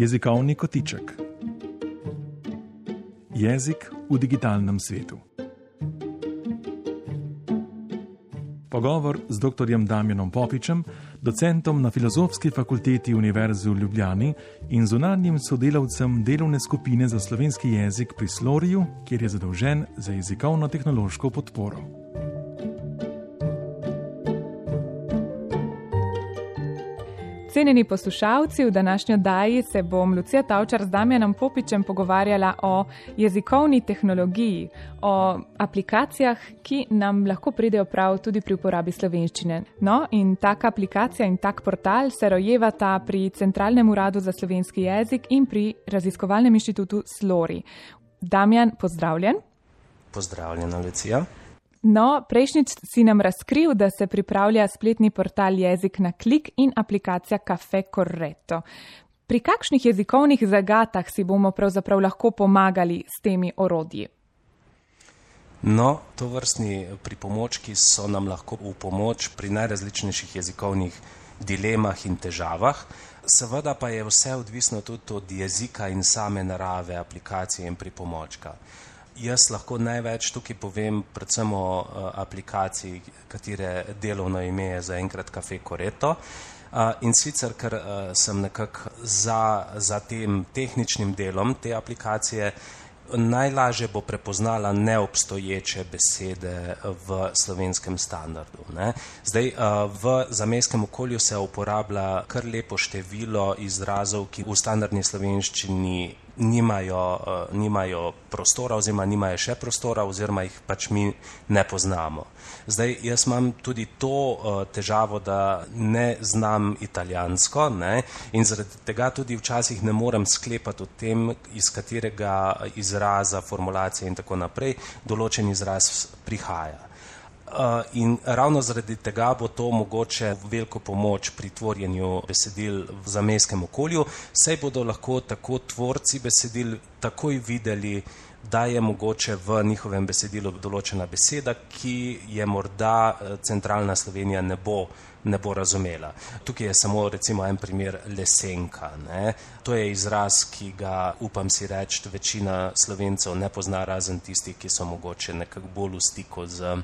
Jezikovni kotiček. Jezik v digitalnem svetu. Pogovor z dr. Damjanom Popičem, docentom na Filozofski fakulteti Univerze v Ljubljani in zunanjim sodelavcem delovne skupine za slovenski jezik pri Sloriju, kjer je zadolžen za jezikovno-tehnološko podporo. Cenjeni poslušalci, v današnji oddaji se bom Lucija Tavčar z Damjanom Popičem pogovarjala o jezikovni tehnologiji, o aplikacijah, ki nam lahko pridejo prav tudi pri uporabi slovenščine. No, in taka aplikacija in tak portal se rojevata pri Centralnem uradu za slovenski jezik in pri raziskovalnem inštitutu Slori. Damjan, pozdravljen. Pozdravljena, Lucija. No, prejšnjič si nam razkril, da se pripravlja spletni portal Jezik na klik in aplikacija Cafe Corretto. Pri kakšnih jezikovnih zagatah si bomo pravzaprav lahko pomagali s temi orodji? No, to vrstni pripomočki so nam lahko v pomoč pri najrazličnejših jezikovnih dilemah in težavah. Seveda pa je vse odvisno tudi od jezika in same narave aplikacije in pripomočka. Jaz lahko največ tukaj povem, predvsem o uh, aplikaciji, katere delovno ime je zaenkrat Cafe Coreto. Uh, in sicer, ker uh, sem nekako za, za tem tehničnim delom te aplikacije, najlažje bo prepoznala neobstoječe besede v slovenskem standardu. Ne. Zdaj, uh, v zamejskem okolju se uporablja kar lepo število izrazov, ki v standardni slovenščini nimajo, uh, nimajo prostora oziroma nimajo še prostora oziroma jih pač mi ne poznamo. Zdaj, jaz imam tudi to uh, težavo, da ne znam italijansko ne? in zaradi tega tudi včasih ne morem sklepati o tem, iz katerega izraza, formulacije in tako naprej določen izraz prihaja. Uh, in ravno zaradi tega bo to mogoče veliko pomoč pri tvorjenju besedil v zamejskem okolju, saj bodo lahko tako tvorci besedil takoj videli, da je mogoče v njihovem besedilu določena beseda, ki je morda uh, centralna Slovenija ne bo, ne bo razumela. Tukaj je samo recimo en primer lesenka. Ne? To je izraz, ki ga upam si reči, večina slovencev ne pozna, razen tistih, ki so mogoče nekako bolj v stiku z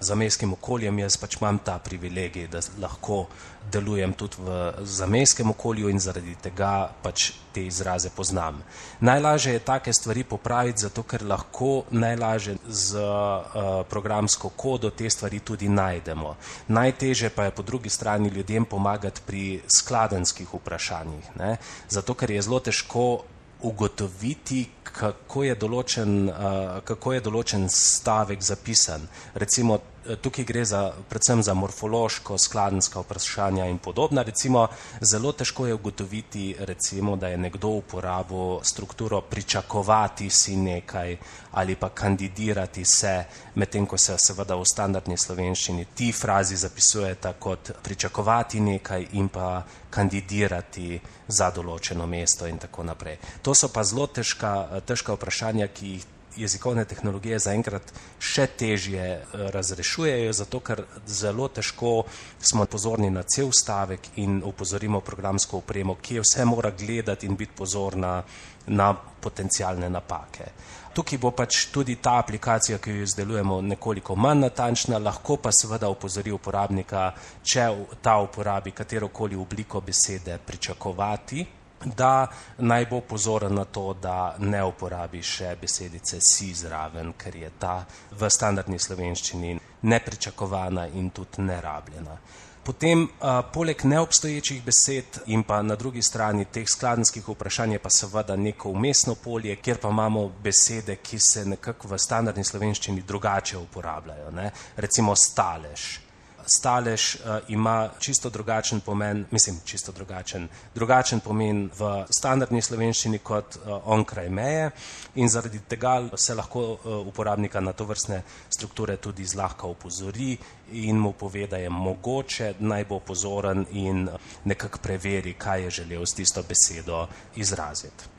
zamejskim okoljem, jaz pač imam ta privilegij, da lahko delujem tudi v zamejskem okolju in zaradi tega pač te izraze poznam. Najlažje je take stvari popraviti, zato ker lahko najlažje z uh, programsko kodo te stvari tudi najdemo. Najteže pa je po drugi strani ljudem pomagati pri skladenskih vprašanjih, ne? zato ker je zelo težko ugotoviti, kako je določen, uh, kako je določen stavek zapisan. Recimo, tukaj gre za, predvsem za morfološko, skladenska vprašanja in podobna. Recimo, zelo težko je ugotoviti, recimo, da je nekdo uporabil strukturo pričakovati si nekaj ali pa kandidirati se, medtem ko se seveda v standardni slovenščini ti frazi zapisujeta kot pričakovati nekaj in pa kandidirati za določeno mesto in tako naprej. To so pa zelo težka, težka vprašanja, ki jih jezikovne tehnologije zaenkrat še težje eh, razrešujejo, zato ker zelo težko smo pozorni na cel stavek in upozorimo programsko upremo, ki je vse mora gledati in biti pozorna na potencijalne napake. Tukaj bo pač tudi ta aplikacija, ki jo izdelujemo, nekoliko manj natančna, lahko pa seveda upozori uporabnika, če ta uporabi katerokoli obliko besede pričakovati, da naj bo pozoren na to, da ne uporabi še besedice si zraven, ker je ta v standardni slovenščini nepričakovana in tudi nerabljena. Potem, a, poleg neobstoječih besed in pa na drugi strani teh skladenskih vprašanj je pa seveda neko umestno polje, kjer pa imamo besede, ki se nekako v standardni slovenščini drugače uporabljajo. Ne? Recimo stalež stalež uh, ima čisto drugačen pomen, mislim, čisto drugačen, drugačen pomen v standardni slovenščini kot uh, onkraj meje in zaradi tega se lahko uh, uporabnika na to vrstne strukture tudi zlahka upozori in mu pove, da je mogoče naj bo pozoren in nekako preveri, kaj je želel s tisto besedo izraziti.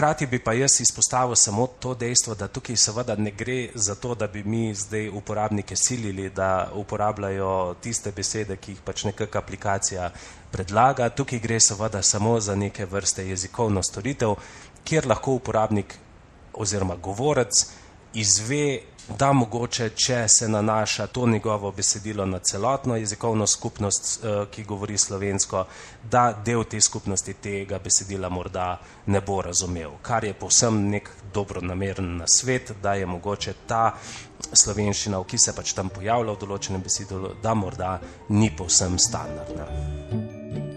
Hkrati bi pa jaz izpostavil samo to dejstvo, da tukaj seveda ne gre za to, da bi mi zdaj uporabnike silili, da uporabljajo tiste besede, ki jih pač nekakšna aplikacija predlaga. Tukaj gre seveda samo za neke vrste jezikovno storitev, kjer lahko uporabnik oziroma govorec izve da mogoče, če se nanaša to njegovo besedilo na celotno jezikovno skupnost, eh, ki govori slovensko, da del te skupnosti tega besedila morda ne bo razumel. Kar je povsem nek dobro nameren na svet, da je mogoče ta slovenščina, ki se pač tam pojavlja v določenem besedilu, da morda ni povsem standardna.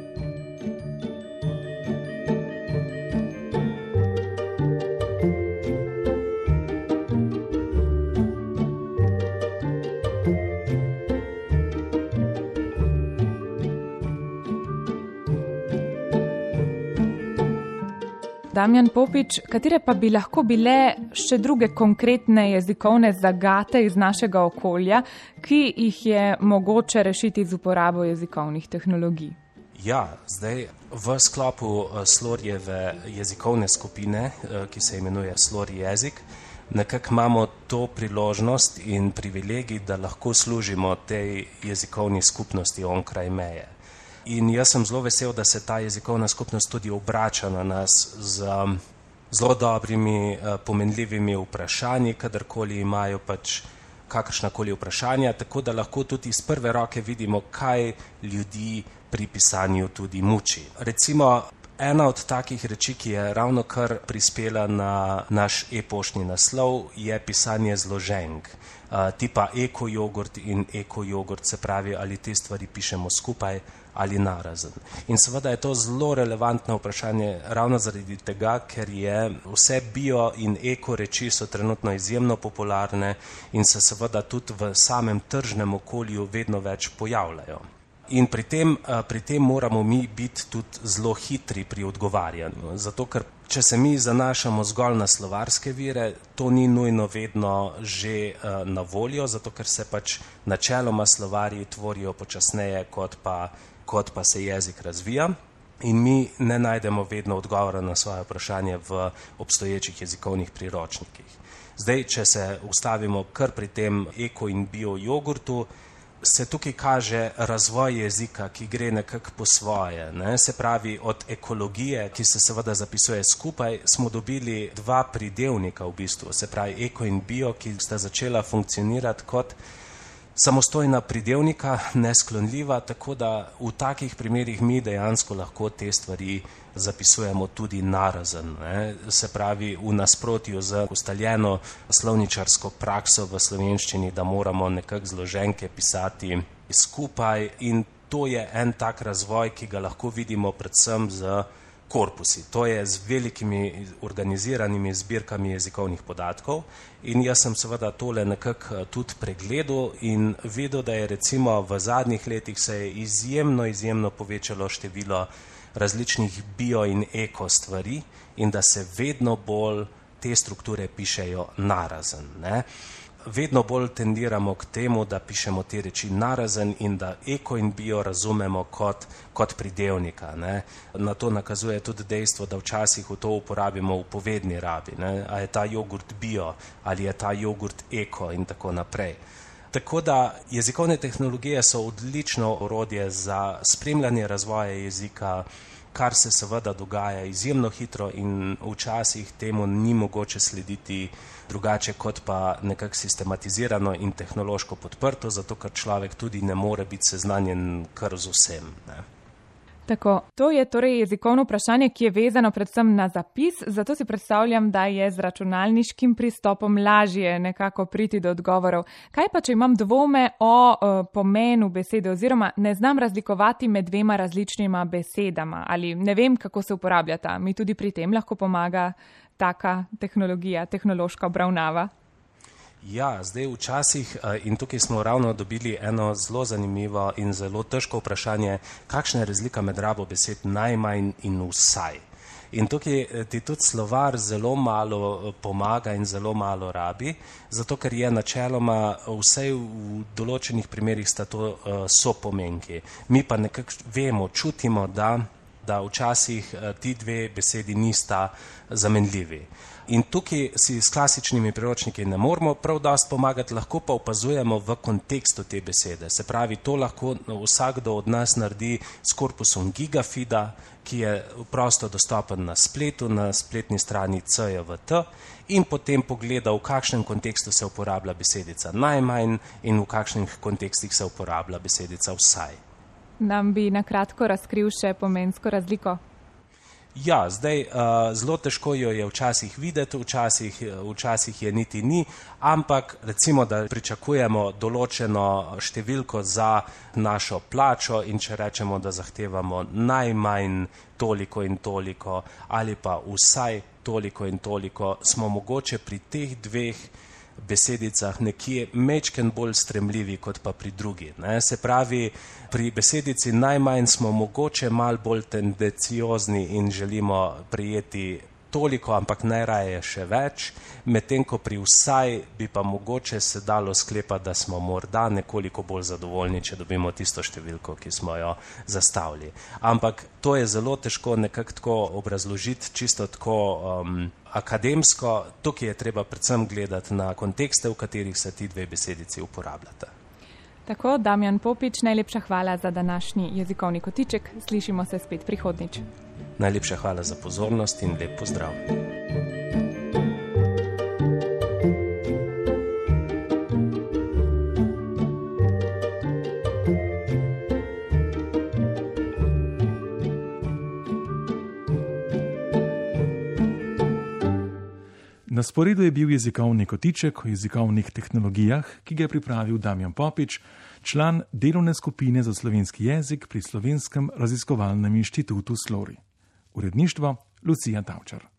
Damjan Popič, katere pa bi lahko bile še druge konkretne jezikovne zagate iz našega okolja, ki jih je mogoče rešiti z uporabo jezikovnih tehnologij? Ja, zdaj v sklopu eh, Slorjeve jezikovne skupine, eh, ki se imenuje Slorji jezik, nekako imamo to priložnost in privilegij, da lahko služimo tej jezikovni skupnosti onkraj meje. In jaz sem zelo vesel, da se ta jezikovna skupnost tudi obrača na nas z um, zelo dobrimi, uh, pomenljivimi vprašanji, kadarkoli imajo pač kakršnakoli vprašanja, tako da lahko tudi iz prve roke vidimo, kaj ljudi pri pisanju tudi muči. Recimo, ena od takih reči, ki je ravno kar prispela na naš e-poštni naslov, je pisanje zloženk. Tipa eko jogurt in eko jogurt, se pravi, ali te stvari pišemo skupaj ali narazen. In seveda je to zelo relevantno vprašanje ravno zaradi tega, ker je vse bio in eko reči so trenutno izjemno popularne in se seveda tudi v samem tržnem okolju vedno več pojavljajo. In pri tem, eh, pri tem moramo mi biti tudi zelo hitri pri odgovarjanju. Zato, ker če se mi zanašamo zgolj na slovarske vire, to ni nujno vedno že uh, na voljo, zato ker se pač načeloma slovarji tvorijo počasneje kot pa kot pa se jezik razvija. In mi ne najdemo vedno odgovora na svoje vprašanje v obstoječih jezikovnih priročnikih. Zdaj, če se ustavimo kar pri tem eko in bio jogurtu, se tukaj kaže razvoj jezika, ki gre nekako po svoje. Ne? Se pravi, od ekologije, ki se seveda zapisuje skupaj, smo dobili dva pridevnika v bistvu, se pravi eko in bio, ki sta začela funkcionirati kot samostojna pridevnika, nesklonljiva, tako da v takih primerih mi dejansko lahko te stvari zapisujemo tudi narazen. Ne? Se pravi, v nasprotju z ustaljeno slovničarsko prakso v slovenščini, da moramo nekako zloženke pisati skupaj in to je en tak razvoj, ki ga lahko vidimo predvsem z korpusi, to je z velikimi organiziranimi zbirkami jezikovnih podatkov in jaz sem seveda tole nekako eh, tudi pregledal in videl, da je recimo v zadnjih letih se je izjemno, izjemno povečalo število različnih bio in eko stvari in da se vedno bolj te strukture pišejo narazen. Ne? Vedno bolj tendiramo k temu, da pišemo te reči narazen in da eko in bio razumemo kot, kot pridevnika. Ne. Na to nakazuje tudi dejstvo, da včasih v to uporabimo v povedni rabi. Ne. A je ta jogurt bio ali je ta jogurt eko in tako naprej. Tako da jezikovne tehnologije so odlično orodje za spremljanje razvoja jezika, kar se seveda dogaja izjemno hitro in včasih temu ni mogoče slediti drugače kot pa nekako sistematizirano in tehnološko podprto, zato ker človek tudi ne more biti seznanjen kar z vsem. Ne. Tako, to je torej jezikovno vprašanje, ki je vezano predvsem na zapis, zato si predstavljam, da je z računalniškim pristopom lažje nekako priti do odgovorov. Kaj pa, če imam dvome o uh, pomenu besede oziroma ne znam razlikovati med dvema različnima besedama ali ne vem, kako se uporabljata, mi tudi pri tem lahko pomaga taka tehnologija, tehnološka obravnava? Ja, zdaj včasih eh, in tukaj smo ravno dobili eno zelo zanimivo in zelo težko vprašanje, kakšna je razlika med rabo besed najmanj in vsaj. In tukaj eh, ti tudi slovar zelo malo eh, pomaga in zelo malo rabi, zato ker je načeloma vse v določenih primerjih sta to so pomenki. Mi pa nekako vemo, čutimo, da da včasih ti dve besedi nista zamenljivi. In tukaj si s klasičnimi priročniki ne moramo prav dosti pomagati, lahko pa opazujemo v kontekstu te besede. Se pravi, to lahko vsakdo od nas naredi s korpusom Gigafida, ki je prosto dostopen na spletu, na spletni strani CJVT in potem pogleda, v kakšnem kontekstu se uporablja besedica najmanj in v kakšnih kontekstih se uporablja besedica vsaj. Nam bi na kratko razkril še pomensko razliko? Ja, zdaj uh, zelo težko jo je včasih videti, včasih, včasih je niti ni, ampak recimo, da pričakujemo določeno številko za našo plačo in če rečemo, da zahtevamo najmanj toliko in toliko ali pa vsaj toliko in toliko, smo mogoče pri teh dveh besedicah nekje mečken bolj stremljivi kot pa pri drugi. Ne? Se pravi, pri besedici najmanj smo mogoče mal bolj tendenciozni in želimo prijeti toliko, ampak najraje še več, medtem ko pri vsaj bi pa mogoče se dalo sklepati, da smo morda nekoliko bolj zadovoljni, če dobimo tisto številko, ki smo jo zastavili. Ampak to je zelo težko nekako tako obrazložiti, čisto tako um, akademsko, tukaj je treba predvsem gledati na kontekste, v katerih se ti dve besedici uporabljata. Tako, Damjan Popič, najlepša hvala za današnji jezikovni kotiček. Slišimo se spet prihodnič. Najlepša hvala za pozornost in lep pozdrav. Na sporedu je bil jezikovni kotiček o jezikovnih tehnologijah, ki ga je pripravil Damjan Popič, član delovne skupine za slovenski jezik pri Slovenskem raziskovalnem inštitutu Slori. Uredništvo Lucija Tavčar.